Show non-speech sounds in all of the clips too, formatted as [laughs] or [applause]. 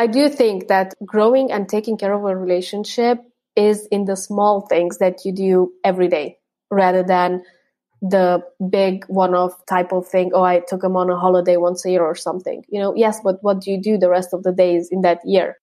I do think that growing and taking care of a relationship is in the small things that you do every day rather than the big one-off type of thing oh i took him on a holiday once a year or something. You know yes but what do you do the rest of the days in that year?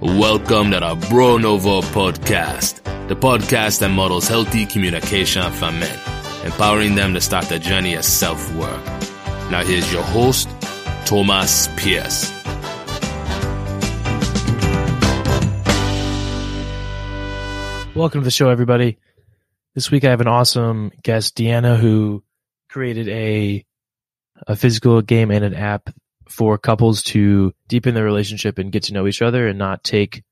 Welcome to the Bro Novo podcast, the podcast that models healthy communication for men, empowering them to start the journey of self work. Now, here's your host, Thomas Pierce. Welcome to the show, everybody. This week I have an awesome guest, Deanna, who created a a physical game and an app for couples to deepen their relationship and get to know each other and not take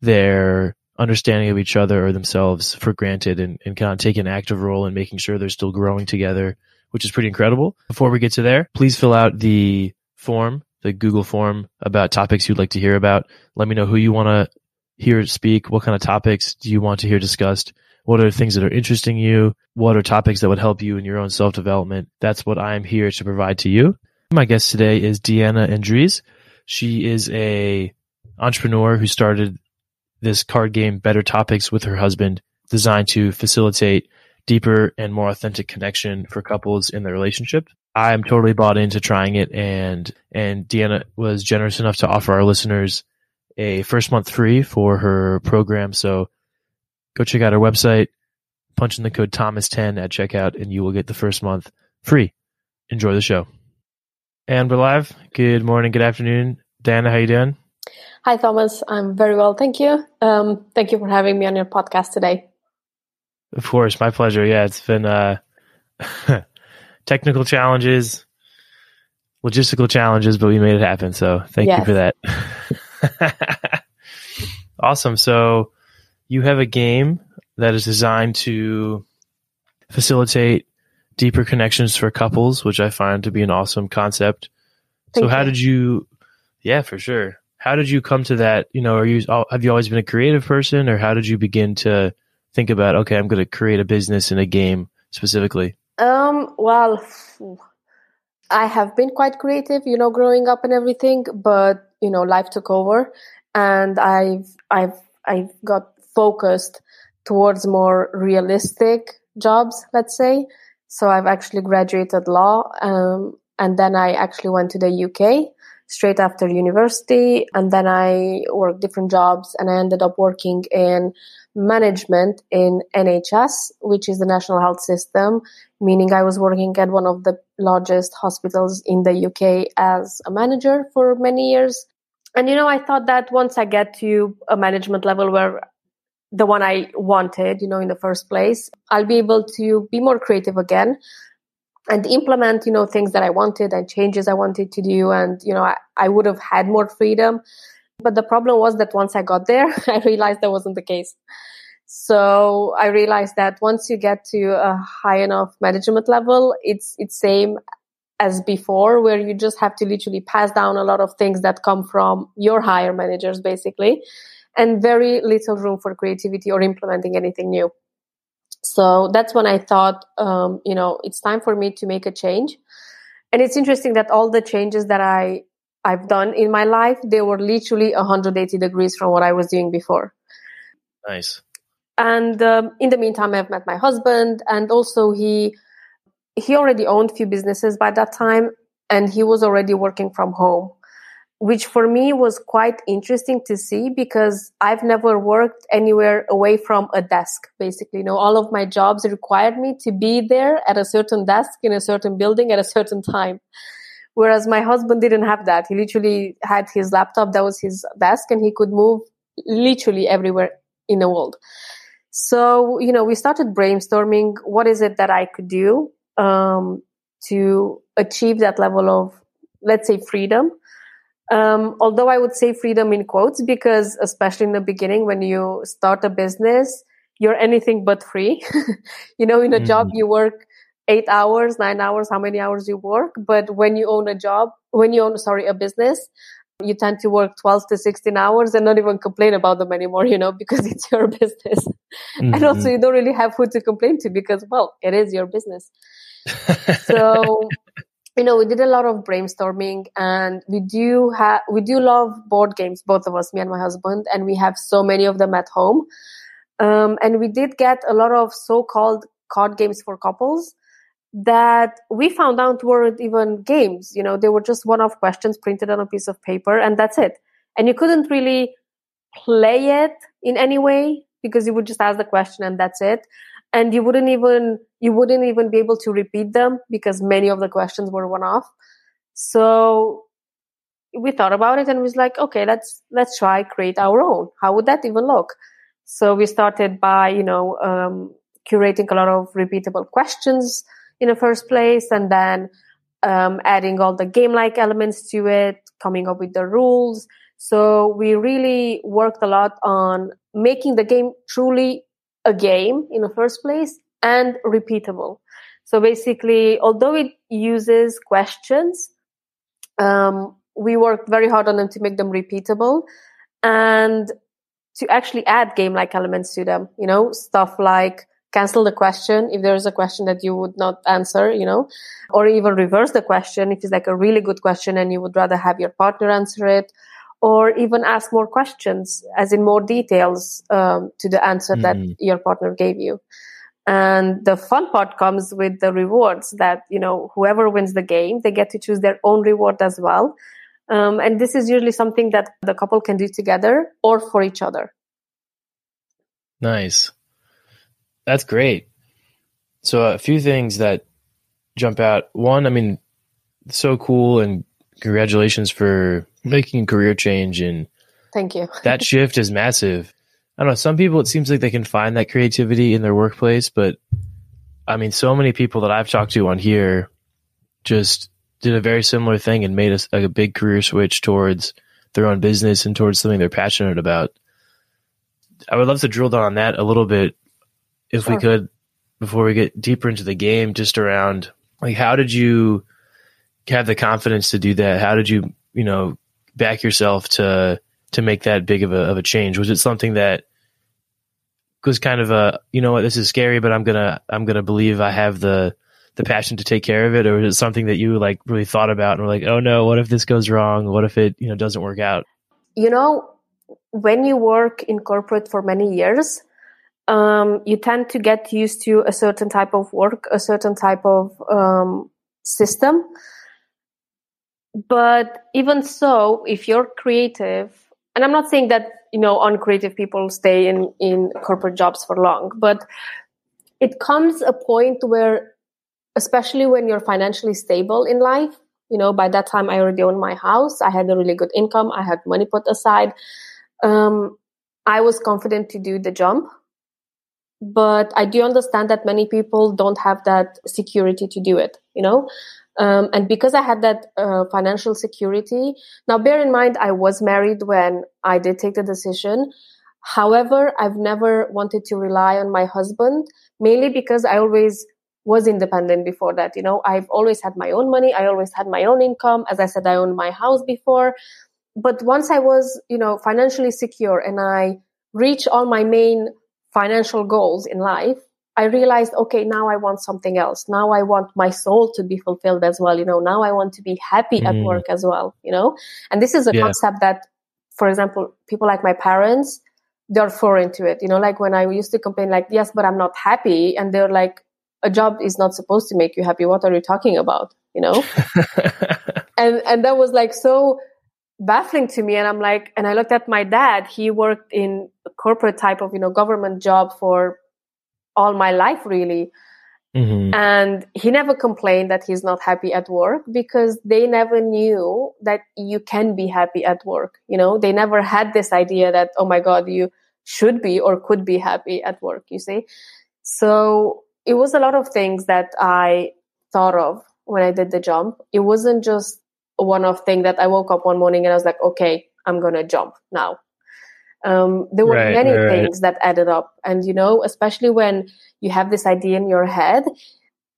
their understanding of each other or themselves for granted and, and kind of take an active role in making sure they're still growing together, which is pretty incredible. Before we get to there, please fill out the form, the Google form about topics you'd like to hear about. Let me know who you want to hear speak. What kind of topics do you want to hear discussed? What are things that are interesting you? What are topics that would help you in your own self development? That's what I'm here to provide to you. My guest today is Deanna Andries. She is a entrepreneur who started this card game Better Topics with her husband, designed to facilitate deeper and more authentic connection for couples in their relationship. I'm totally bought into trying it and and Deanna was generous enough to offer our listeners a first month free for her program. So go check out our website, punch in the code Thomas10 at checkout and you will get the first month free. Enjoy the show. And we're live. Good morning, good afternoon. Dana, how you doing? Hi thomas i'm very well thank you um, thank you for having me on your podcast today Of course, my pleasure. Yeah, it's been uh [laughs] technical challenges, logistical challenges, but we made it happen. So thank you for that. [laughs] awesome. So you have a game that is designed to facilitate deeper connections for couples, which I find to be an awesome concept. so Thank how you. did you yeah, for sure. How did you come to that? You know, are you have you always been a creative person or how did you begin to think about okay, I'm going to create a business in a game specifically? Um, well, I have been quite creative, you know, growing up and everything, but you know, life took over and I've I've I've got focused towards more realistic jobs, let's say. So I've actually graduated law um, and then I actually went to the UK straight after university and then I worked different jobs and I ended up working in management in NHS, which is the National Health System, meaning I was working at one of the largest hospitals in the UK as a manager for many years. And you know, I thought that once I get to a management level where the one I wanted, you know, in the first place, I'll be able to be more creative again and implement, you know, things that I wanted and changes I wanted to do. And, you know, I, I would have had more freedom. But the problem was that once I got there, [laughs] I realized that wasn't the case. So I realized that once you get to a high enough management level, it's it's same as before, where you just have to literally pass down a lot of things that come from your higher managers, basically, and very little room for creativity or implementing anything new. So that's when I thought, um, you know, it's time for me to make a change. And it's interesting that all the changes that I I've done in my life, they were literally 180 degrees from what I was doing before. Nice. And um, in the meantime, I've met my husband, and also he he already owned a few businesses by that time, and he was already working from home, which for me was quite interesting to see because I've never worked anywhere away from a desk. Basically, you know, all of my jobs required me to be there at a certain desk in a certain building at a certain time. Whereas my husband didn't have that. He literally had his laptop, that was his desk, and he could move literally everywhere in the world. So, you know, we started brainstorming what is it that I could do um, to achieve that level of, let's say, freedom. Um, although I would say freedom in quotes, because especially in the beginning, when you start a business, you're anything but free. [laughs] you know, in a job, Mhm. you work eight hours, nine hours, how many hours you work. But when you own a job, when you own, sorry, a business, you tend to work 12 to 16 hours and not even complain about them anymore, you know, [laughs] because it's your business. Mm-hmm. And also you don't really have who to complain to because, well, it is your business. so, you know, we did a lot of brainstorming and we do have, we do love board games, both of us, me and my husband, and we have so many of them at home. Um, and we did get a lot of so-called card games for couples that we found out weren't even games. You know, they were just one-off questions printed on a piece of paper, and that's it. And you couldn't really play it in any way because you would just ask the question and that's it. And you wouldn't even you wouldn't even be able to repeat them because many of the questions were one-off. So we thought about it and was like, okay, let's let's try create our own. How would that even look? So we started by you know um, curating a lot of repeatable questions in the first place and then um, adding all the game like elements to it, coming up with the rules. So we really worked a lot on making the game truly a game in the first place and repeatable. So basically, although it uses questions, um, we worked very hard on them to make them repeatable and to actually add game like elements to them, you know, stuff like cancel the question if there is a question that you would not answer, you know, or even reverse the question if it's like a really good question and you would rather have your partner answer it, or even ask more questions, as in more details um, to the answer mm-hmm. that your partner gave you. And the fun part comes with the rewards that, you know, whoever wins the game, they get to choose their own reward as well. Um, and this is usually something that the couple can do together or for each other. Nice. That's great. So a few things that jump out. One, I mean, so cool and congratulations for making a career change and thank you. that [laughs] shift is massive. I don't know. Some people, it seems like they can find that creativity in their workplace, but I mean, so many people that I've talked to on here just did a very similar thing and made a, a big career switch towards their own business and towards something they're passionate about. I would love to drill down on that a little bit if sure. we could before we get deeper into the game just around like how did you have the confidence to do that how did you you know back yourself to to make that big of a of a change? Was it something that was kind of a you know what this is scary but i'm gonna i'm gonna believe i have the the passion to take care of it? Or is it something that you like really thought about and were like oh no what if this goes wrong? What if it you know doesn't work out? You know when you work in corporate for many years um, you tend to get used to a certain type of work, a certain type of um, system. But even so, if you're creative, and I'm not saying that you know uncreative people stay in in corporate jobs for long, but it comes a point where, especially when you're financially stable in life, you know, by that time I already owned my house, I had a really good income, I had money put aside. Um, I was confident to do the jump but I do understand that many people don't have that security to do it, you know? Um, and because I had that uh, financial security, now bear in mind, I was married when I did take the decision. However, I've never wanted to rely on my husband, mainly because I always was independent before that. You know, I've always had my own money. I always had my own income. As I said, I owned my house before. But once I was, you know, financially secure and I reached all my main financial goals in life, I realized, okay, now I want something else. Now I want my soul to be fulfilled as well. You know, now I want to be happy mm. at work as well, you know? And this is a yeah. concept that, for example, people like my parents, they're foreign to it. You know, like when I used to complain like, yes, but I'm not happy. And they're like, a job is not supposed to make you happy. What are you talking about? You know? [laughs] and, and that was like so baffling to me and i'm like and i looked at my dad he worked in a corporate type of you know government job for all my life really mm-hmm. and he never complained that he's not happy at work because they never knew that you can be happy at work you know they never had this idea that oh my god you should be or could be happy at work you see so it was a lot of things that i thought of when i did the jump it wasn't just one off thing that I woke up one morning and I was like, okay, I'm going to jump now. Um, there were right, many right, things right. that added up. And, you know, especially when you have this idea in your head,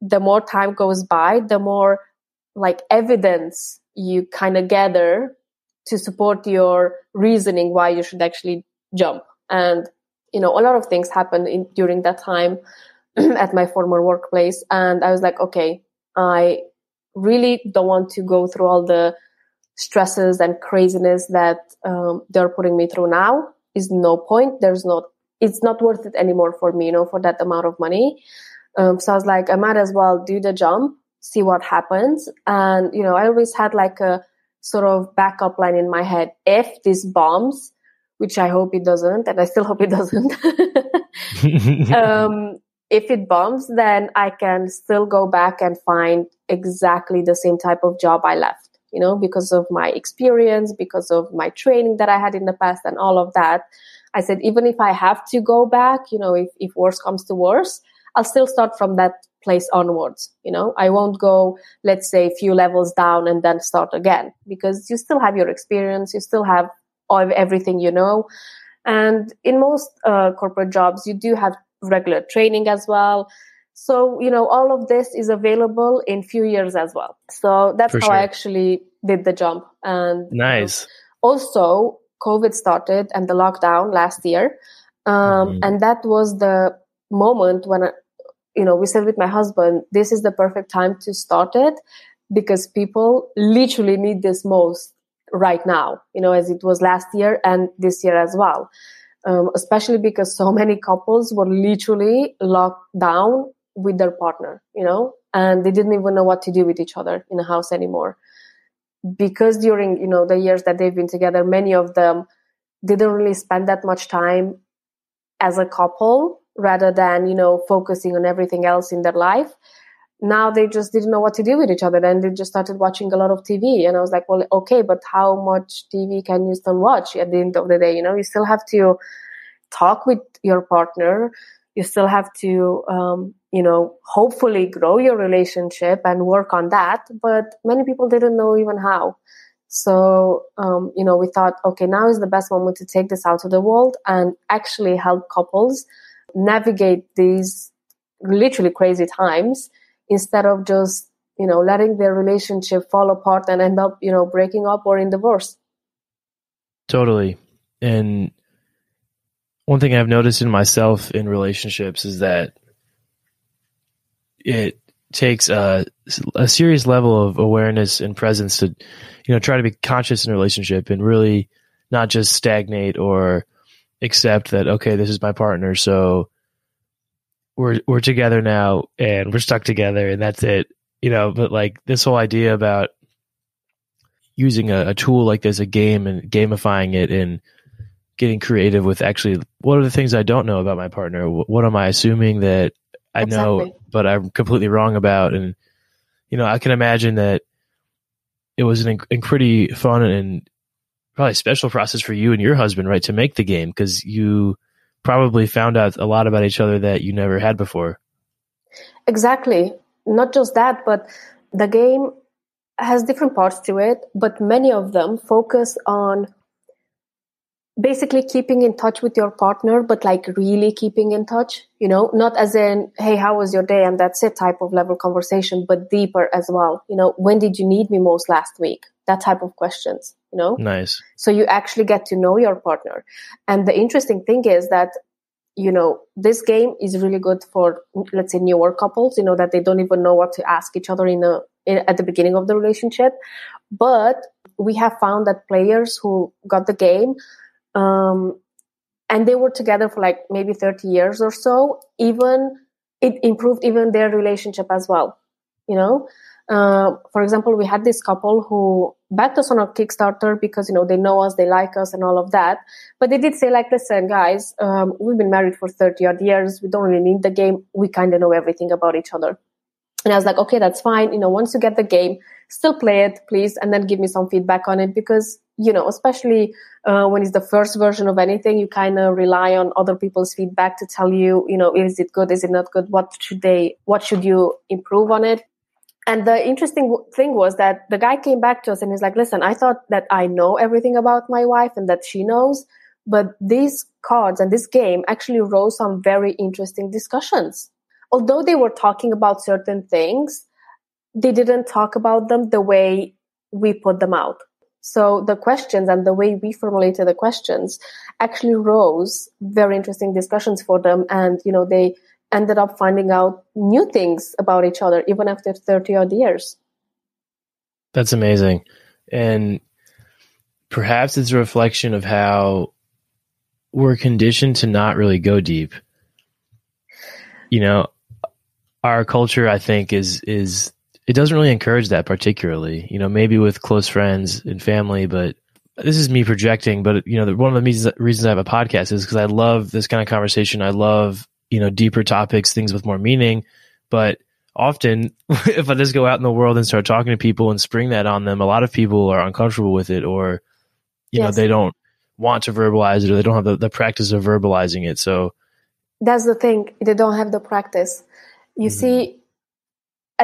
the more time goes by, the more like evidence you kind of gather to support your reasoning why you should actually jump. And, you know, a lot of things happened in, during that time [clears throat] at my former workplace. And I was like, okay, I really don't want to go through all the stresses and craziness that um, they're putting me through now is no point. There's not, it's not worth it anymore for me, you know, for that amount of money. Um, so I was like, I might as well do the jump, see what happens. And, you know, I always had like a sort of backup line in my head. If this bombs, which I hope it doesn't, and I still hope it doesn't. [laughs] [laughs] um, if it bombs, then I can still go back and find exactly the same type of job I left, you know, because of my experience, because of my training that I had in the past and all of that. I said, even if I have to go back, you know, if, if worse comes to worse, I'll still start from that place onwards. You know, I won't go, let's say, a few levels down and then start again because you still have your experience, you still have all, everything you know. And in most uh, corporate jobs, you do have regular training as well. So, you know, all of this is available in few years as well. So that's For how sure. I actually did the jump. And nice. also, COVID started and the lockdown last year. Um, Mhm. And that was the moment when, I, you know, we said with my husband, this is the perfect time to start it because people literally need this most right now, you know, as it was last year and this year as well. Um, especially because so [laughs] many couples were literally locked down with their partner, you know, and they didn't even know what to do with each other in a house anymore. Because during, you know, the years that they've been together, many of them didn't really spend that much time as a couple rather than, you know, focusing on everything else in their life. Now they just didn't know what to do with each other and they just started watching a lot of TV. And I was like, well, okay, but how much TV can you still watch at the end of the day? You know, you still have to talk with your partner. You still have to, um, you know, hopefully grow your relationship and work on that. But many people didn't know even how. So, um, you know, we thought, okay, now is the best moment to take this out of the world and actually help couples navigate these literally crazy times instead of just, you know, letting their relationship fall apart and end up, you know, breaking up or in divorce. Totally. And one thing I've noticed in myself in relationships is that it takes a, a serious level of awareness and presence to, you know, try to be conscious in a relationship and really not just stagnate or accept that, okay, this is my partner. So we're, we're together now and we're stuck together and that's it, you know, but like this whole idea about using a, a tool like this, a game and gamifying it and getting creative with actually what are the things I don't know about my partner? What am I assuming that I know, but I'm completely wrong about? And, you know, I can imagine that it was an inc- pretty fun and probably special process for you and your husband, right, to make the game because you probably found out a lot about each other that you never had before. Exactly. Not just that, but the game has different parts to it, but many of them focus on basically keeping in touch with your partner, but like really keeping in touch, you know, not as in, hey, how was your day? And that's it type of level conversation, but deeper as well. You know, when did you need me most last week? That type of questions, you know? Nice. So you actually get to know your partner. And the interesting thing is that, you know, this game is really good for, let's say, newer couples, you know, that they don't even know what to ask each other in a, in, at the beginning of the relationship. But we have found that players who got the game, um, and they were together for like maybe 30 years or so, even it improved even their relationship as well, you know? Uh, for example, we had this couple who backed us on a Kickstarter because you know they know us, they like us, and all of that. But they did say like, "Listen, guys, um, we've been married for thirty odd years. We don't really need the game. We kind of know everything about each other." And I was like, "Okay, that's fine. You know, once you get the game, still play it, please, and then give me some feedback on it because you know, especially uh, when it's the first version of anything, you kind of rely on other people's feedback to tell you, you know, is it good, is it not good, what should they, what should you improve on it." And the interesting thing was that the guy came back to us and he's like, listen, I thought that I know everything about my wife and that she knows, but these cards and this game actually rose some very interesting discussions. Although they were talking about certain things, they didn't talk about them the way we put them out. So the questions and the way we formulated the questions actually rose very interesting discussions for them. And, you know, they ended up finding out new things about each other, even after 30 odd years. That's amazing. And perhaps it's a reflection of how we're conditioned to not really go deep. You know, our culture, I think, is, is it doesn't really encourage that particularly. You know, maybe with close friends and family, but this is me projecting. But you know, one of the reasons I have a podcast is because I love this kind of conversation. I love you know deeper topics, things with more meaning. But often, [laughs] if I just go out in the world and start talking to people and spring that on them, a lot of people are uncomfortable with it, or you yes. know, they don't want to verbalize it, or they don't have the, the practice of verbalizing it. So that's the thing; they don't have the practice. You mm-hmm. see,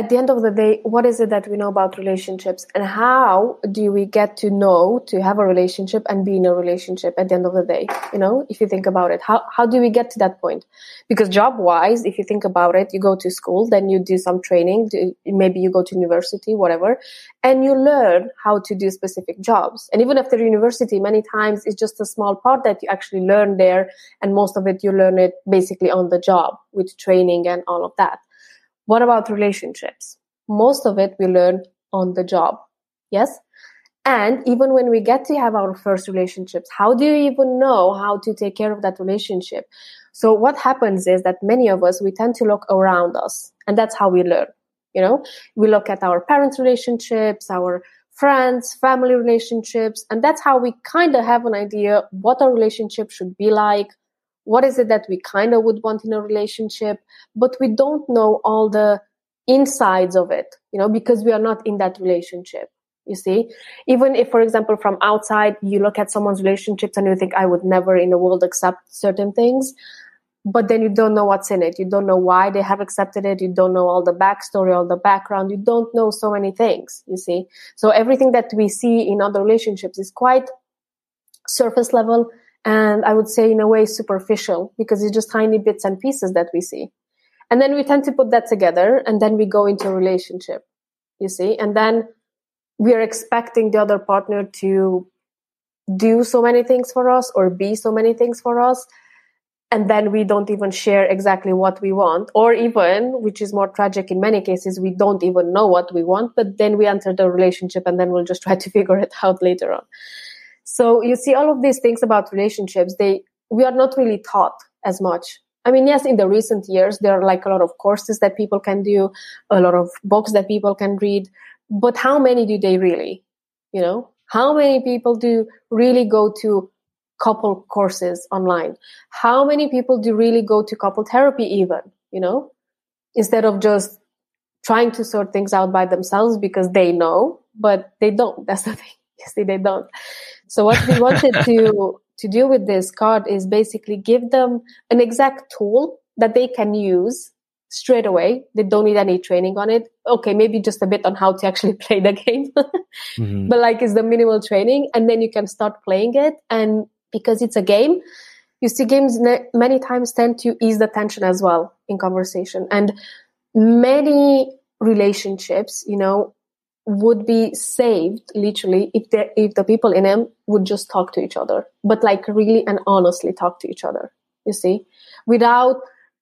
at the end of the day, what is it that we know about relationships and how do we get to know to have a relationship and be in a relationship at the end of the day? You know, if you think about it, how, how do we get to that point? Because job wise, if you think about it, you go to school, then you do some training, do, maybe you go to university, whatever, and you learn how to do specific jobs. And even after university, many times it's just a small part that you actually learn there. And most of it, you learn it basically on the job with training and all of that. What about relationships? Most of it we learn on the job. Yes. And even when we get to have our first relationships, how do you even know how to take care of that relationship? So what happens is that many of us, we tend to look around us and that's how we learn. You know, we look at our parents' relationships, our friends, family relationships, and that's how we kind of have an idea what a relationship should be like, what is it that we kind of would want in a relationship but we don't know all the insides of it you know because we are not in that relationship you see? Even if for example from outside you look at someone's relationships and you think i would never in the world accept certain things but then you don't know what's in it. You don't know why they have accepted it. You don't know all the backstory all the background. You don't know so many things you see? So everything that we see in other relationships is quite surface level and I would say in a way superficial because it's just tiny bits and pieces that we see. And then we tend to put that together and then we go into a relationship, you see, and then we are expecting the other partner to do so many things for us or be so many things for us. And then we don't even share exactly what we want, or even, which is more tragic in many cases, we don't even know what we want, but then we enter the relationship and then we'll just try to [laughs] figure it out later on. So you see all of these things about relationships, they, we are not really taught as much. I mean, yes, in the recent years, there are like a lot of courses that people can do, a lot of books that people can read, but how many do they really? You know, how many people do really go to couple courses online? How many people do really go to couple therapy even, you know, instead of just trying to sort things out by themselves because they know, but they don't. [laughs] That's the thing. See, they don't. So what we wanted to [laughs] to do with this card is basically give them an exact tool that they can use straight away. They don't need any training on it. Okay, maybe just a bit on how to actually [laughs] play the game, mm-hmm. but like it's the minimal training, and then you can start playing it. And because it's a game, you see games ne- many times tend to ease the tension as well in conversation, and many relationships, you know, would be saved literally if the if the people in them would just talk to each other. But like really and honestly talk to each other you see? Without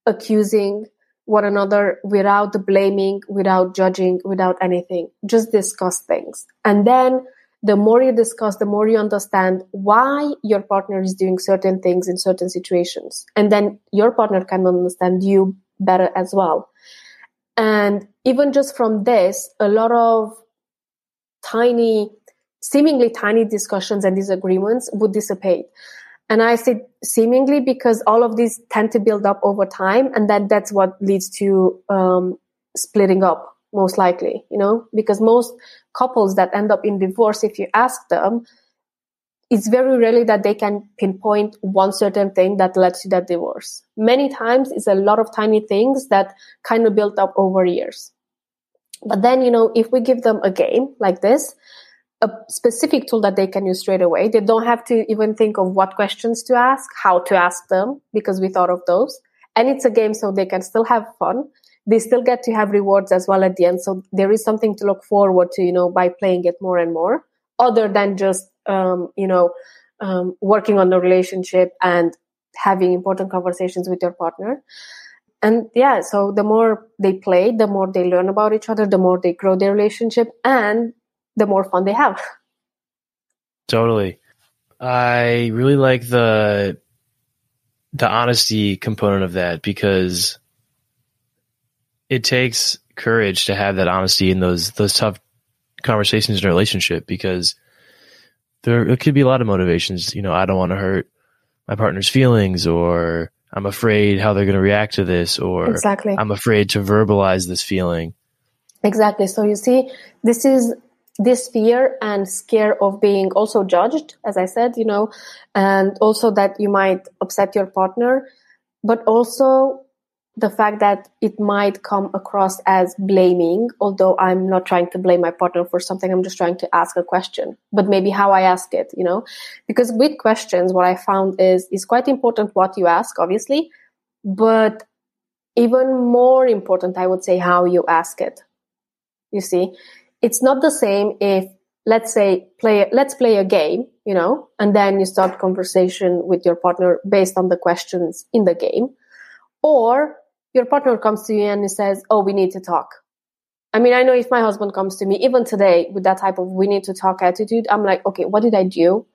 accusing one another without blaming without judging without anything. Just discuss things. And then the more you discuss the more you understand why your partner is doing certain things in certain situations. And then your partner can understand you better as well. And even just from this a lot of tiny, seemingly tiny discussions and disagreements would dissipate. And I say seemingly because all of these tend to build up over time, and then that's what leads to um, splitting up, most likely, you know, because most couples that end up in divorce, if you ask them, it's very rarely that they can pinpoint one certain thing that led to that divorce. Many times it's a lot of tiny things that kind of built up over years. But then, you know, if we give them a game like this, a specific tool that they can use straight away, they don't have to even think of what questions to ask, how to ask them, because we thought of those. And it's a game so they can still have fun. They still get to have rewards as well at the end. So there is something to look forward to, you know, by playing it more and more. other than just um, you know um, working on the relationship and having important conversations with your partner and yeah so the more they play the more they learn about each other the more they grow their relationship and the more fun they have [laughs] totally i really like the the honesty component of that because it takes courage to have that honesty in those those tough conversations in a relationship because there, there could be a lot of motivations. You know, I don't want to hurt my partner's feelings or I'm afraid how they're going to react to this or exactly. I'm afraid to verbalize this feeling. Exactly. So you see, this is this fear and scare of being also judged, as I said, you know, and also that you might upset your partner, but also the fact that it might come across as blaming, although I'm not trying to blame my partner for something, I'm just trying to ask a question, but maybe how I ask it, you know? Because with questions, what I found is, is quite important what you ask, obviously, but even more important, I would say, how you ask it. You see, it's not the same if, let's say, play, let's play a game, you know, and then you start conversation with your partner based on the questions in the game. Or your partner comes to you and he says, Oh, we need to talk. I mean, I know if my husband comes to me, even today, with that type of we need to talk attitude, I'm like, okay, what did I do?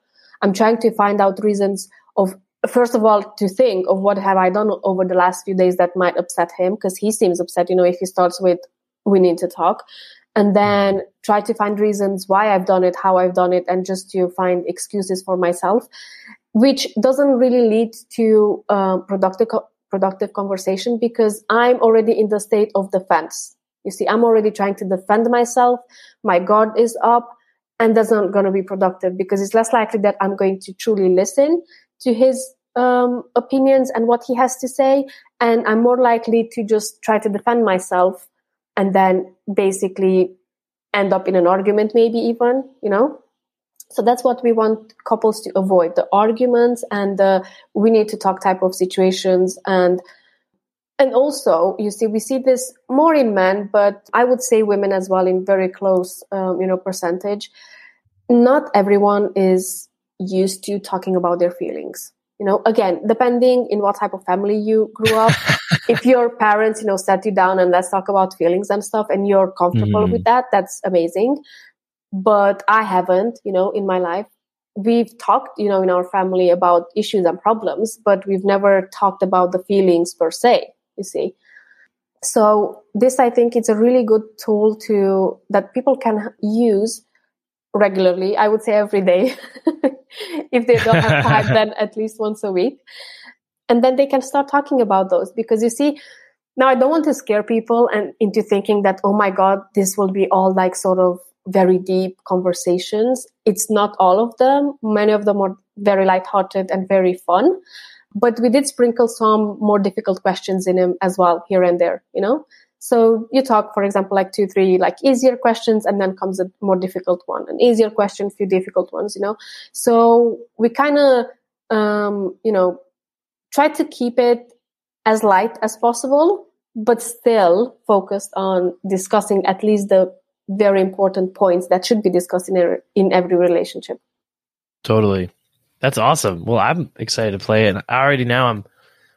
I'm trying to find out reasons of, first of all, to think of what have I done over the last few days that might upset him, because he seems upset, you know, if he starts with, we need to talk. And then try to find reasons why I've done it, how I've done it, and just to find excuses for myself, which doesn't really lead to uh, productive productive conversation because I'm already in the state of defense. You see, I'm already trying to defend myself. My guard is up and that's not going to be productive because it's less likely that I'm going to truly listen to his um, opinions and what he has to say. And I'm more likely to just try to defend myself and then basically end up in an argument, maybe even, you know? So that's what we want couples to avoid the arguments and the we need to talk type of situations. And, and also, you see, we see this more in men, but I would say women as well in very close, um, you know, percentage. Not everyone is used to talking about their feelings. You know, again, depending in what type of family you grew up, [laughs] if your parents, you know, sat you down and let's talk about feelings and stuff and you're comfortable mm-hmm. with that, that's amazing but I haven't, you know, in my life. We've talked, you know, in our family about issues and problems, but we've never talked about the feelings per se, you see. So this, I think it's a really good tool to, that people can use regularly. I would say every day. [laughs] if they don't have time, then [laughs] at least once a week. And then they can start talking about those because you see, now I don't want to scare people and into thinking that, oh my God, this will be all like sort of very deep conversations. It's not all of them. Many of them are very lighthearted and very fun. But we did sprinkle some more difficult questions in them as well, here and there, you know? So you talk, for example, like two, three, like easier questions, and then comes a more difficult one, an easier question, few difficult ones, you know? So we kind of, um, you know, try to keep it as light as possible, but still focused on discussing at least the very important points that should be discussed in, a, in every relationship. Totally. That's awesome. Well, I'm excited to play it. And already now I'm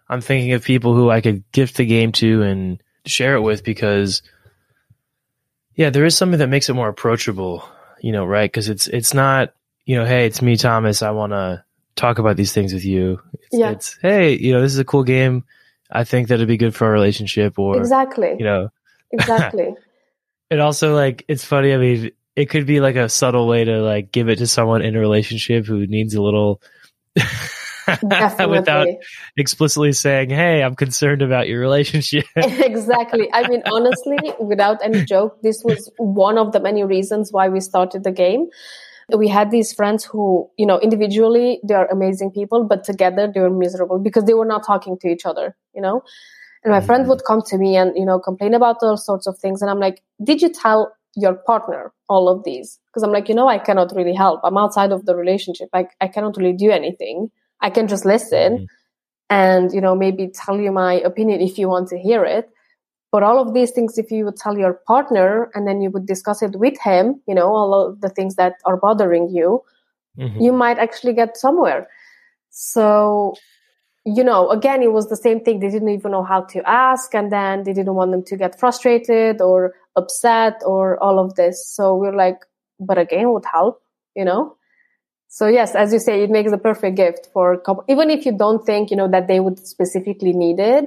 I'm thinking of people who I could gift the game to and share it with because yeah, there is something that makes it more approachable, you know, right? Cuz it's it's not, you know, hey, it's me Thomas, I want to talk about these things with you. It's, yeah. it's hey, you know, this is a cool game. I think that it'd be good for our relationship or Exactly. You know. Exactly. [laughs] It also like it's funny. I mean, it could be like a subtle way to like give it to someone in a relationship who needs a little [laughs] without explicitly saying, "Hey, I'm concerned about your relationship." [laughs] exactly. I mean, honestly, without any joke, this was one of the many reasons why we started the game. We had these friends who, you know, individually they are amazing people, but together they were miserable because they were not talking to each other, you know. And my friend mm-hmm. would come to me and, you know, complain about all sorts of things. And I'm like, did you tell your partner all of these? Because I'm like, you know, I cannot really help. I'm outside of the relationship. I, I cannot really do anything. I can just listen mm-hmm. and, you know, maybe tell you my opinion if you want to hear it. But all of these things, if you would tell your partner and then you would discuss it with him, you know, all of the things that are bothering you, mm-hmm. you might actually get somewhere. So, you know, again, it was the same thing. They didn't even know how to ask, and then they didn't want them to get frustrated or upset or all of this. So we're like, but again, would help, you know? So yes, as you say, it makes a perfect gift for couple, even if you don't think, you know, that they would specifically need it.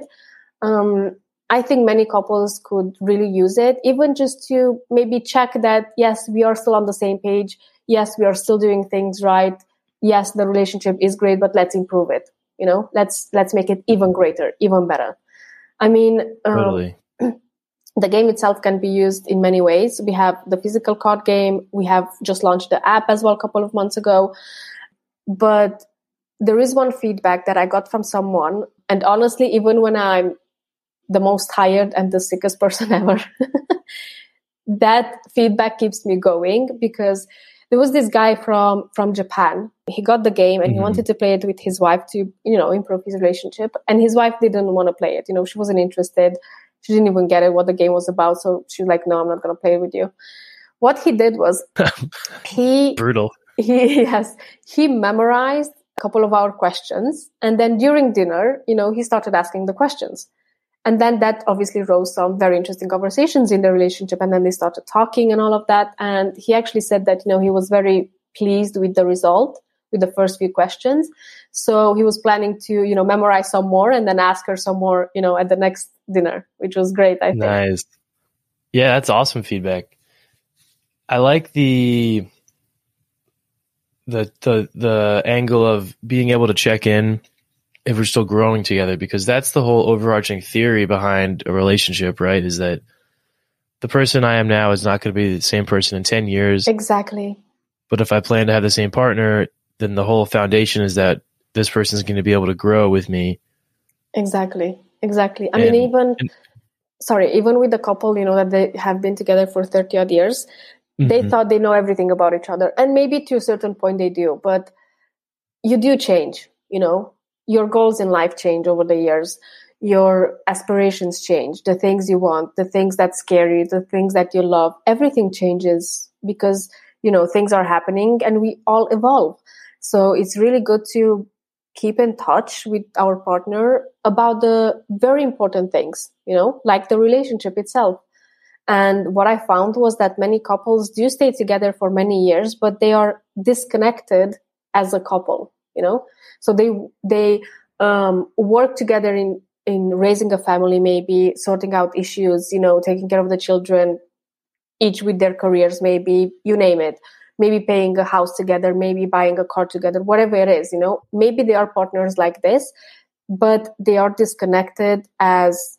Um, I think many couples could really use it, even just to maybe check that, yes, we are still on the same page. Yes, we are still doing things right. Yes, the relationship is great, but let's improve it. You know, let's, let's make it even greater, even better. I mean, um, totally [clears throat] the game itself can be used in many ways. We have the physical card game. We have just launched the app as well a couple of months ago. But there is one feedback that I got from someone. And honestly, even when I'm the most tired and the sickest [laughs] person ever, [laughs] that feedback keeps me going because there was this guy from from Japan. He got the game and mm-hmm. he wanted to play it with his wife to, you know, improve his relationship. And his wife didn't want to play it. You know, she wasn't interested she didn't even get it what the game was about. So she was like, no, I'm not going to play with you. What he did was [laughs] he brutal. [laughs] He yes, he memorized a couple of our questions, and then during dinner, you know, he started asking the questions. And then that obviously rose some very interesting conversations in the relationship. And then they started talking and all of that. And he actually said that, you know, he was very pleased with the result with the first few questions. So he was planning to, you know, memorize some more and then ask her some more, you know, at the next dinner, which was great. I think. Nice. Yeah, that's awesome feedback. I like the the the the angle of being able to check in if we're still growing together because that's the whole overarching theory behind a relationship, right? Is that the person I am now is not going to be the same person in 10 years. Exactly. But if I plan to have the same partner, then the whole foundation is that this person is going to be able to grow with me. Exactly. Exactly. I and, mean, even, and, sorry, even with the couple, you know, that they have been together for 30 odd years, mm-hmm. they thought they know everything about each other. And maybe to a certain point they do, but you do change, you know, your goals in life change over the years. Your aspirations change, the things you want, the things that scare you, the things that you love, everything changes because, you know, things are happening and we all evolve. So it's really good to keep in touch with our partner about the very important things, you know, like the relationship itself. And what I found was that many couples do stay together for many years, but they are disconnected as a couple, you know, so they, they, um, work together in, in raising a family, maybe sorting out issues, you know, taking care of the children, each with their careers, maybe you name it. Maybe paying a house together, maybe buying a car together, whatever it is, you know, maybe they are partners like this, but they are disconnected as,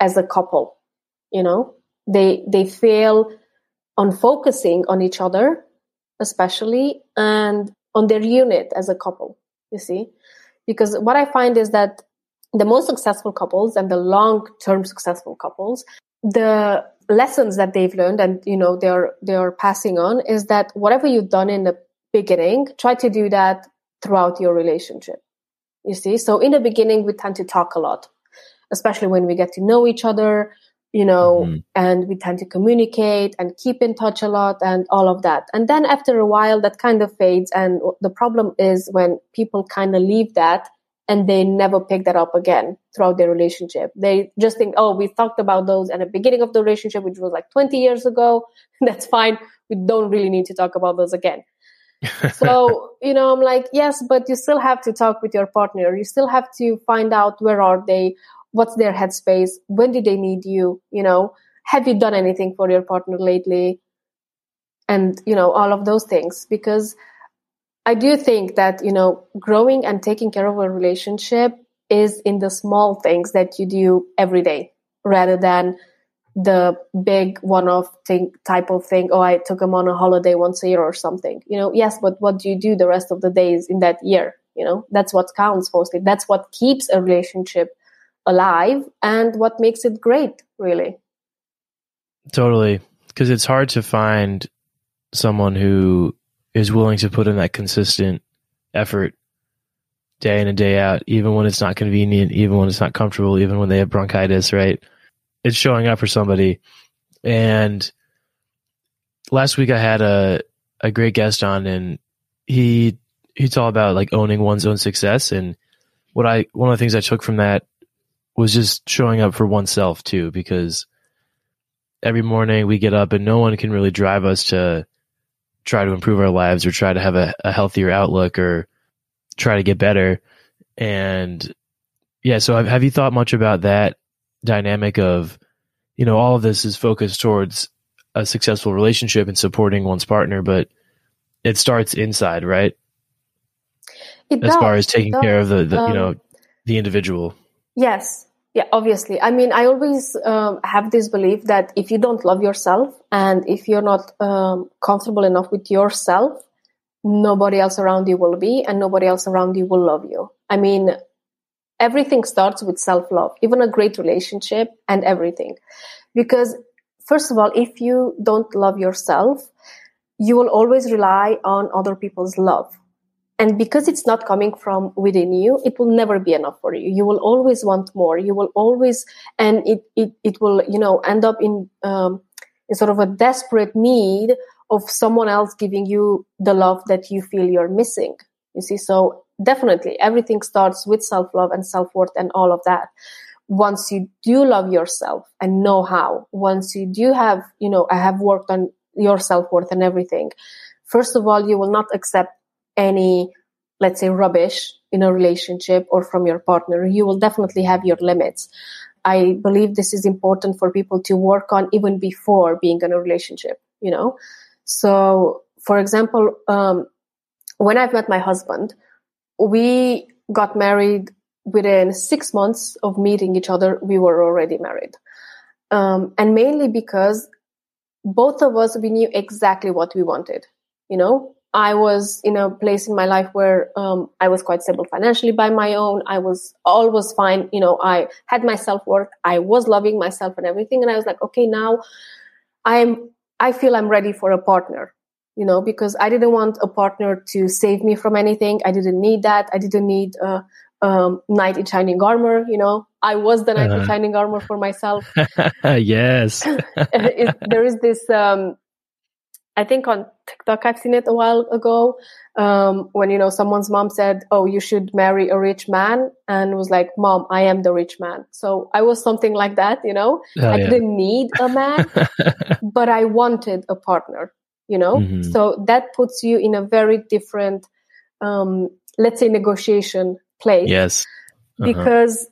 as a couple, you know, they, they fail on focusing on each other, especially, and on their unit as a couple, you see, because what I find is that the most successful couples and the long term successful couples, the lessons that they've learned and you know they're they're passing on is that whatever you've done in the beginning try to do that throughout your relationship you see? So in the beginning we tend to talk a lot especially when we get to know each other you know mm-hmm. and we tend to communicate and keep in touch a lot and all of that and then after a while that kind of fades and the problem is when people kind of leave that and they never pick that up again throughout their relationship. They just think, oh, we talked about those at the beginning of the relationship, which was like 20 years ago. [laughs] That's fine. We don't really need to talk about those again. so, [laughs] you know, I'm like, yes, but you still have to talk with your partner. You still have to find out where are they? What's their headspace? When do they need you? You know, have you done anything for your partner lately? And, you know, all of those things because I do think that, you know, growing and taking care of a relationship is in the small things that you do every day rather than the big one-off thing type of thing oh i took him on a holiday once a year or something you know yes but what do you do the rest of the days in that year you know that's what counts mostly that's what keeps a relationship alive and what makes it great really totally because it's hard to find someone who is willing to put in that consistent effort day in and day out, even when it's not convenient, even when it's not comfortable, even when they have bronchitis, right? it's showing up for somebody. And last week I had a a great guest on, and he he's all about like owning one's own success. And what I one of the things I took from that was just showing up for oneself too, because every morning we get up and no one can really drive us to try to improve our lives or try to have a, a healthier outlook or try to get better. And yeah, so have, have you thought much about that dynamic of, you know, all of this is focused towards a successful relationship and supporting one's partner, but it starts inside, right? It as does, far as taking care of the, the Um, you know, the individual. Yes. Yeah, obviously. I mean, I always um, have this belief that if you don't love yourself and if you're not um, comfortable enough with yourself, nobody else around you will be and nobody else around you will love you. I mean, everything starts with self love, even a great relationship and everything. Because, first of all, if you don't love yourself, you will always rely on other people's love. And because it's not coming from within you, it will never be enough for you. You will always want more. You will always, and it, it, it will, you know, end up in, um, in sort of a desperate need of someone else giving you the love that you feel you're missing. You see, so definitely everything starts with self love and self worth and all of that. Once you do love yourself and know how, once you do have, you know, I have worked on your self worth and everything. First of all, you will not accept any, let's say, rubbish in a relationship or from your partner. You will definitely have your limits. I believe this is important for people to work on even before being in a relationship, you know? So, for example, um, when I've met my husband, we got married within six months of meeting each other. We were already married. Um, and mainly because both of us, we knew exactly what we wanted. You know, I was in a place in my life where um, I was quite stable financially by my own. I was always fine. You know, I had my self worth. I was loving myself and everything. And I was like, okay, now I'm, I feel I'm ready for a partner, you know, because I didn't want a partner to save me from anything. I didn't need that. I didn't need a um, knight in shining armor, you know. I was the knight in Uh-huh. shining armor for myself. [laughs] yes. [laughs] it, there is this um i think on tiktok i've seen it a while ago um when you know someone's mom said oh you should marry a rich man and was like mom i am the rich man so i was something like that you know Oh, i yeah. didn't need a man [laughs] but i wanted a partner you know Mhm. so that puts you in a very different um let's say negotiation place yes. Uh-huh. because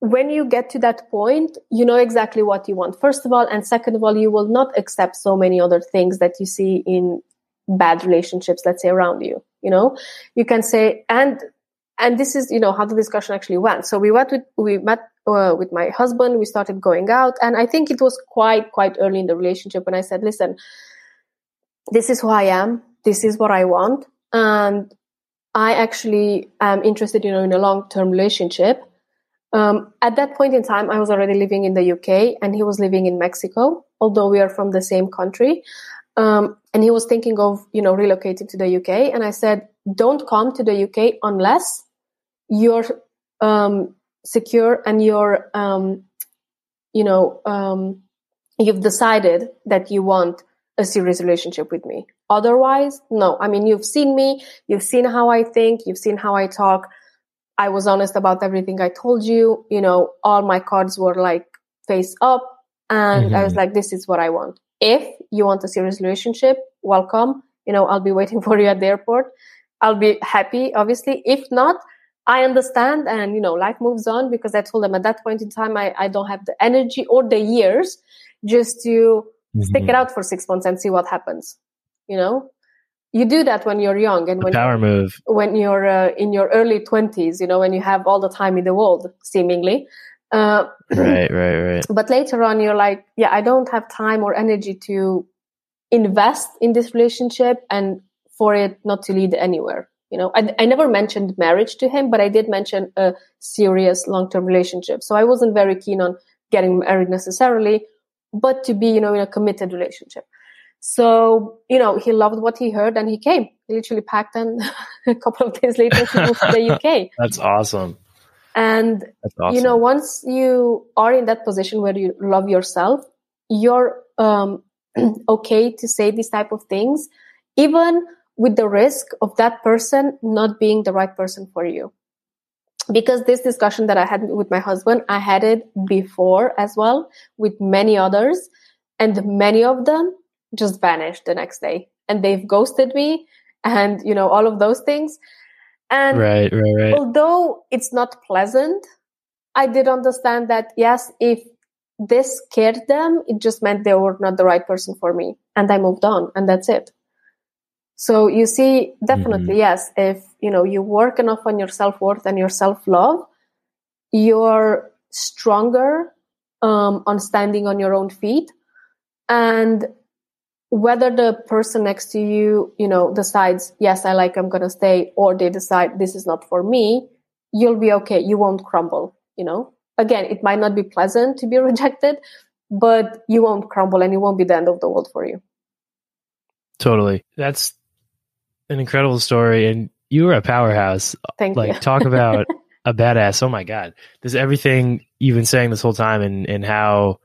when you get to that point, you know exactly what you want, first of all. And second of all, you will not accept so many other things that you see in bad relationships, let's say around you. You know, you can say, and, and this is, you know, how the discussion actually went. So we went with, we met uh, with my husband, we started going out. And I think it was quite, quite early in the relationship when I said, listen, this is who I am. This is what I want. And I actually am interested, you know, in a long-term relationship. Um, at that point in time, I was already living in the UK and he was living in Mexico, although we are from the same country. Um, and he was thinking of, you know, relocating to the UK. And I said, don't come to the UK unless you're, um, secure and you're, um, you know, um, you've decided that you want a serious relationship with me. Otherwise, no. I mean, you've seen me, you've seen how I think, you've seen how I talk. I was honest about everything I told you. You know, all my cards were like face up. And I was Mhm. like, this is what I want. If you want a serious relationship, welcome. You know, I'll be waiting [laughs] for you at the airport. I'll be happy, obviously. If not, I understand. And, you know, life moves on because I told them at that point in time, I, I don't have the energy or the years just to stick Mhm. it out for six months and see what happens. You know, you do that when you're young and The when power move. when you're uh, in your early 20s you know when you have all the time in the world seemingly uh, Right, [clears throat] right, right. but later on you're like yeah i don't have time or energy to invest in this relationship and for it not to lead anywhere you know i, I never mentioned marriage to him but i did mention a serious long-term relationship so i wasn't very keen on getting married necessarily but to be you know in a committed relationship so you know he loved what he heard and he came he literally packed and [laughs] a couple of days later he moved to the uk [laughs] That's awesome. And awesome. you know, once you are in that position where you love yourself, you're um, [clears throat] okay to say these type of things, even with the risk of that person not being the right person for you. Because this discussion that I had with my husband, I had it before as well with many others, and many of them just vanished the next day. And they've ghosted me and you know all of those things. And right, right, right. although it's not pleasant i did understand that yes if this scared them it just meant they were not the right person for me. And i moved on and that's it. So you see definitely Mhm. yes if you know you work enough on your self-worth and your self-love you're stronger um, on standing on your own feet. And whether the person next to you you know decides yes i like i'm gonna stay or they decide this is not for me you'll be okay you won't crumble you know again it might not be pleasant to be [laughs] rejected but you won't crumble and it won't be the end of the world for you Totally. That's an incredible story. And you were a powerhouse. thank Like, you talk about [laughs] a badass. Oh my God. There's everything you've been saying this whole time and, and how,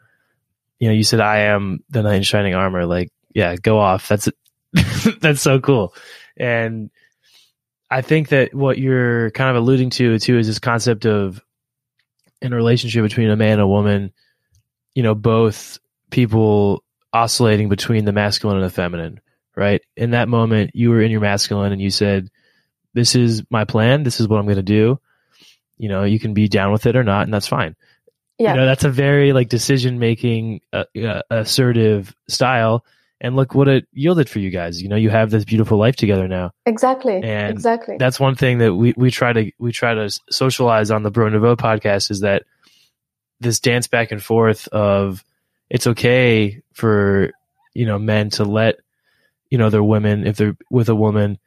you know, you said, I am the knight in shining armor. Like, yeah, go off. That's, [laughs] that's so cool. And I think that what you're kind of alluding to too is this concept of in a relationship between a man and a woman, you know, both people oscillating between the masculine and the feminine, right? In that moment, you were in your masculine and you said, This is my plan. This is what I'm going to do. You know, you can be down with it or not, and that's fine. yeah You know, that's a very like decision making, uh, uh, assertive style. And look what it yielded for you guys. You know, you have this beautiful life together now. Exactly. And exactly. that's one thing that we, we try to we try to socialize on the Bro Nouveau podcast is that this dance back and forth of it's okay for you know men to let you know their women if they're with a woman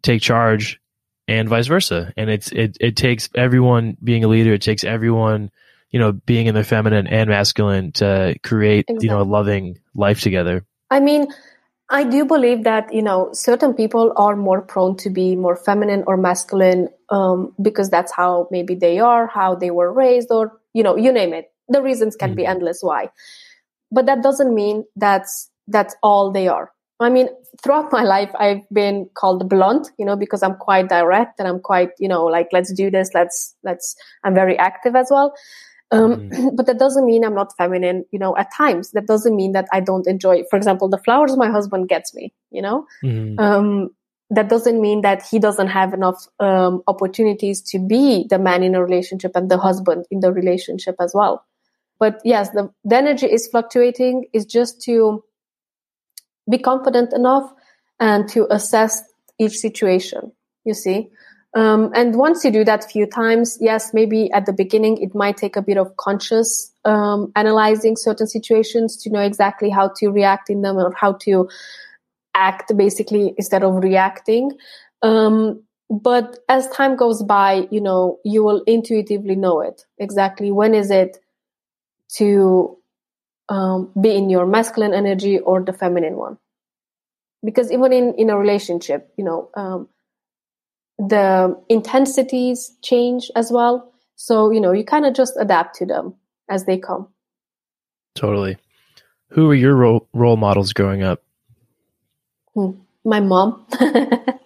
take charge and vice versa. And it's it it takes everyone being a leader. It takes everyone you know being in their feminine and masculine to create you know a loving life together I mean, I do believe that you know certain people are more prone to be more feminine or masculine um, because that's how maybe they are, how they were raised, or you know, you name it. The reasons can be Mhm. endless why, but that doesn't mean that's that's all they are. I mean, throughout [laughs] my life, I've been called blunt, you know, because I'm quite direct and I'm quite, you know, like let's do this, let's let's. I'm very active as well. Um, [clears throat] but that doesn't mean I'm not feminine, you know, at times. That doesn't mean that I don't enjoy, for example, the flowers my husband gets me, you know? Mhm. Um, that doesn't mean that he doesn't have enough um, opportunities to be the man in a relationship and the husband in the relationship as well. But yes, the, the energy is fluctuating. Is just to be confident enough and to assess each situation. You see, um, and once you do that a few times, yes, maybe at the beginning it might take a bit of conscious um, analyzing certain situations to know exactly how to react in them or how to act basically instead of reacting. Um, but as time goes by, you know, you will intuitively know it exactly when is it to um, be in your masculine energy or the feminine one. Because even in, in a relationship, you know, um, the intensities change as well. So, you know, you kind of just adapt to them as they come. Totally. Who were your role, role models growing up? My mom. [laughs]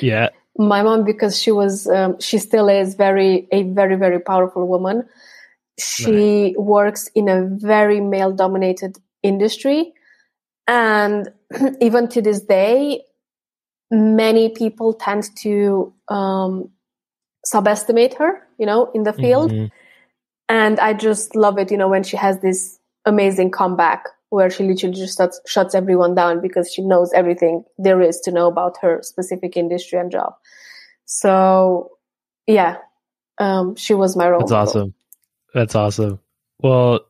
Yeah. my mom because she was um, she still is very a very very powerful woman she works in a very male dominated industry and [clears throat] even to this day many people tend to um, subestimate her you know in the field Mhm. and i just love it you know when she has this amazing comeback where she literally just shuts, shuts everyone down because she knows everything there is to know about her specific industry and job so yeah um, she was my role That's model. awesome. That's awesome. Well,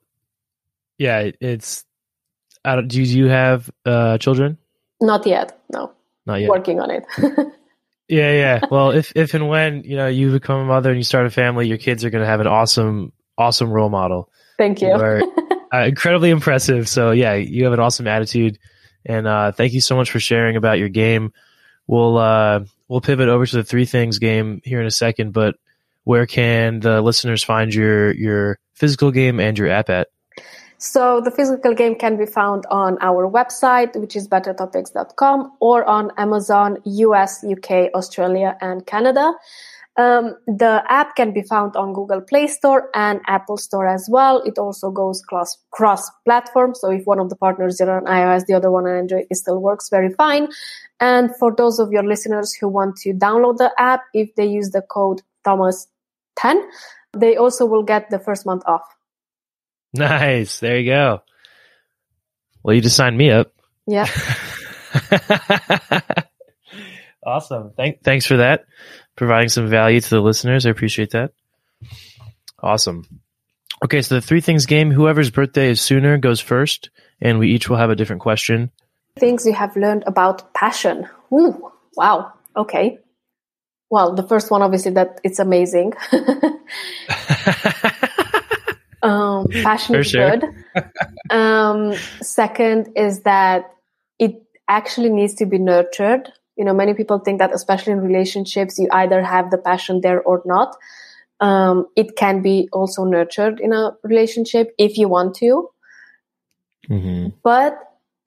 yeah, it's. I don't, do you have uh, children? not yet no Not yet. working on it [laughs] Yeah, yeah. Well, if if and when you know you become a mother and you start a family, your kids are going to have an awesome, awesome role model. thank you You are [laughs] uh, incredibly impressive. So yeah, you have an awesome attitude, and uh, thank you so much for sharing about your game. We'll uh, we'll pivot over to the three things game here in a second, but where can the listeners find your your physical game and your app at? So the physical game can be found on our website, which is bettertopics.com, or on Amazon, US, UK, Australia, and Canada. Um, the app can be found on Google Play Store and Apple Store as well. It also goes cross cross platform. So if one of the partners is on iOS, the other one on Android, it still works very fine. And for those of your listeners who want to download the app, if they use the code Thomas10, they also will get the first month off. Nice. There you go. Well, you just signed me up. Yeah. [laughs] awesome. Thank, thanks for that. Providing some value to the listeners. I appreciate that. Awesome. Okay, so the three things game, whoever's birthday is sooner goes first, and we each will have a different question. Things you have learned about passion. Ooh, wow. Okay. Well, the first one, obviously, that it's amazing. [laughs] [laughs] um, passion [laughs] For is sure. good. [laughs] um, second is that it actually needs to be nurtured. You know, many people think that, especially in relationships, you either have the passion there or not. Um, it can be also nurtured in a relationship if you want to, hmm but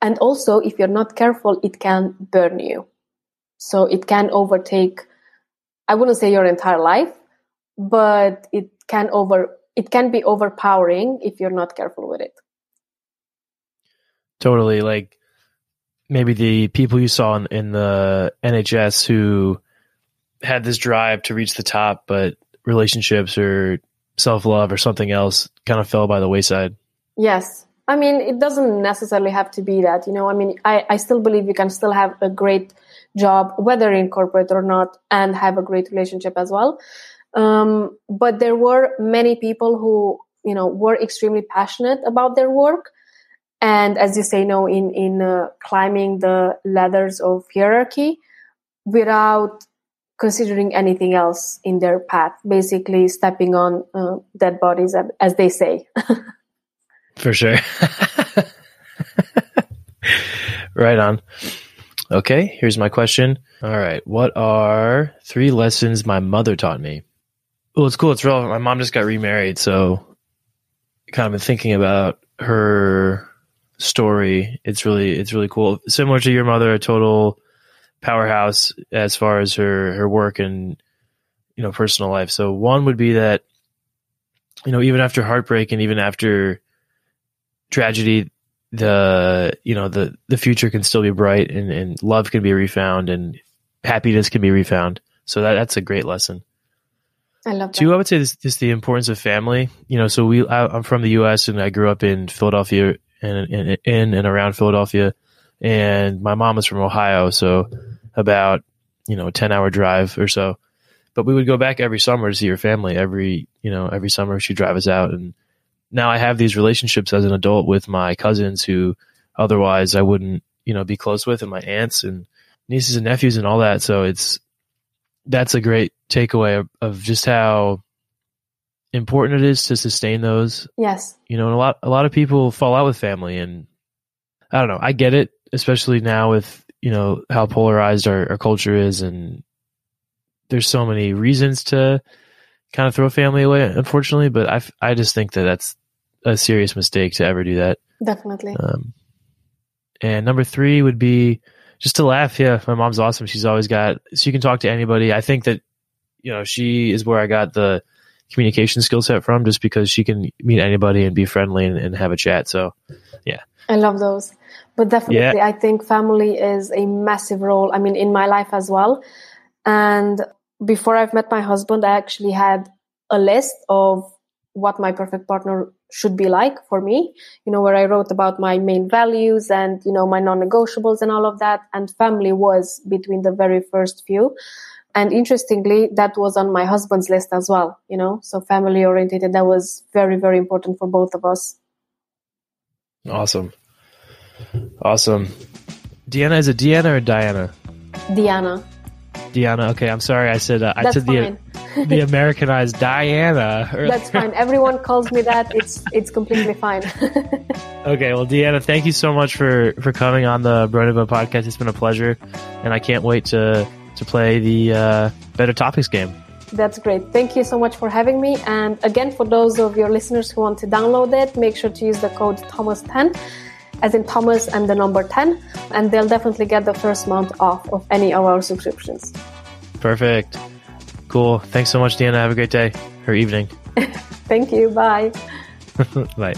and also if you're not careful, it can burn you. So it can overtake. I wouldn't say your entire life, but it can over. It can be overpowering if you're not careful with it. Totally. Like maybe the people you saw in, in the NHS who had this drive to reach the top, but relationships or self love or something else kind of fell by the wayside. Yes. I mean, it doesn't necessarily have to be that, you know, I mean, I, I still believe you can still have a great job, whether in corporate or not, and have a great relationship as well. Um, but there were many people who, you know, were extremely passionate about their work. And as you say, no, in, in uh, climbing the ladders of hierarchy without considering anything else in their path, basically stepping on uh, dead bodies, as- as they say. [laughs] For sure. right on. Okay, here's my question. All right, what are three lessons my mother taught me? Well, it's cool. It's relevant. My mom just got remarried, so kind of been thinking about her story. It's really, it's really cool. Similar to your mother, a total powerhouse as far as her her work and you know personal life. So one would be that you know even after heartbreak and even after tragedy the you know the the future can still be bright and, and love can be refound and happiness can be refound so that that's a great lesson I love that. two i would say this, this the importance of family. You know so we I, i'm from the us and i grew up in philadelphia and in, in and around philadelphia. And my mom is from ohio so about you know a 10 hour drive or so. But we would go back every summer to see her family. Every you know every summer she'd drive us out. And now I have these relationships as an adult with my cousins who otherwise I wouldn't, you know, be close with and my aunts and nieces and nephews and all that. So it's, that's a great takeaway of, of just how important it is to sustain those, Yes. you know, and a lot, a lot of people fall out with family and I don't know. I get it, especially now with, you know, how polarized our, our culture is and there's so many reasons to kind of throw family away, unfortunately, but I I just think that that's a serious mistake to ever do that. Definitely. Um, and number three would be just to laugh. Yeah, my mom's awesome. She's always got, she can talk to anybody. I think that, you know, she is where I got the communication skill set from just because she can meet anybody and be friendly and, and have a chat. So, yeah, I love those. But definitely, I think family is a massive role. I mean, in my life as well. And before I've met my husband, I actually had a list of what my perfect partner should be like for me, you know, where I wrote about my main values and, you know, my non negotiables and all of that. And family was between the very first few. And interestingly, that was on my husband's list as well, you know, so family oriented. That was very, very important for both of us. awesome. Awesome. Deanna, is it Deanna or Diana? Diana. Diana. Okay, I'm sorry. I said uh, I said the the Americanized Diana. That's fine. Everyone calls me that. It's it's completely fine. [laughs] okay, well, Deanna, thank you so much for for coming on the Broniva podcast. It's been a pleasure, and I can't wait to to play the uh, Better Topics game. That's great. Thank you so much for having me. And again, for those of your listeners who want to download it, make sure to use the code Thomas10, as in Thomas and the number 10, and they'll definitely get the first month off of any of our subscriptions. Perfect. Cool. Thanks so much, Deanna. Have a great day or evening. [laughs] Thank you. Bye. [laughs] Bye.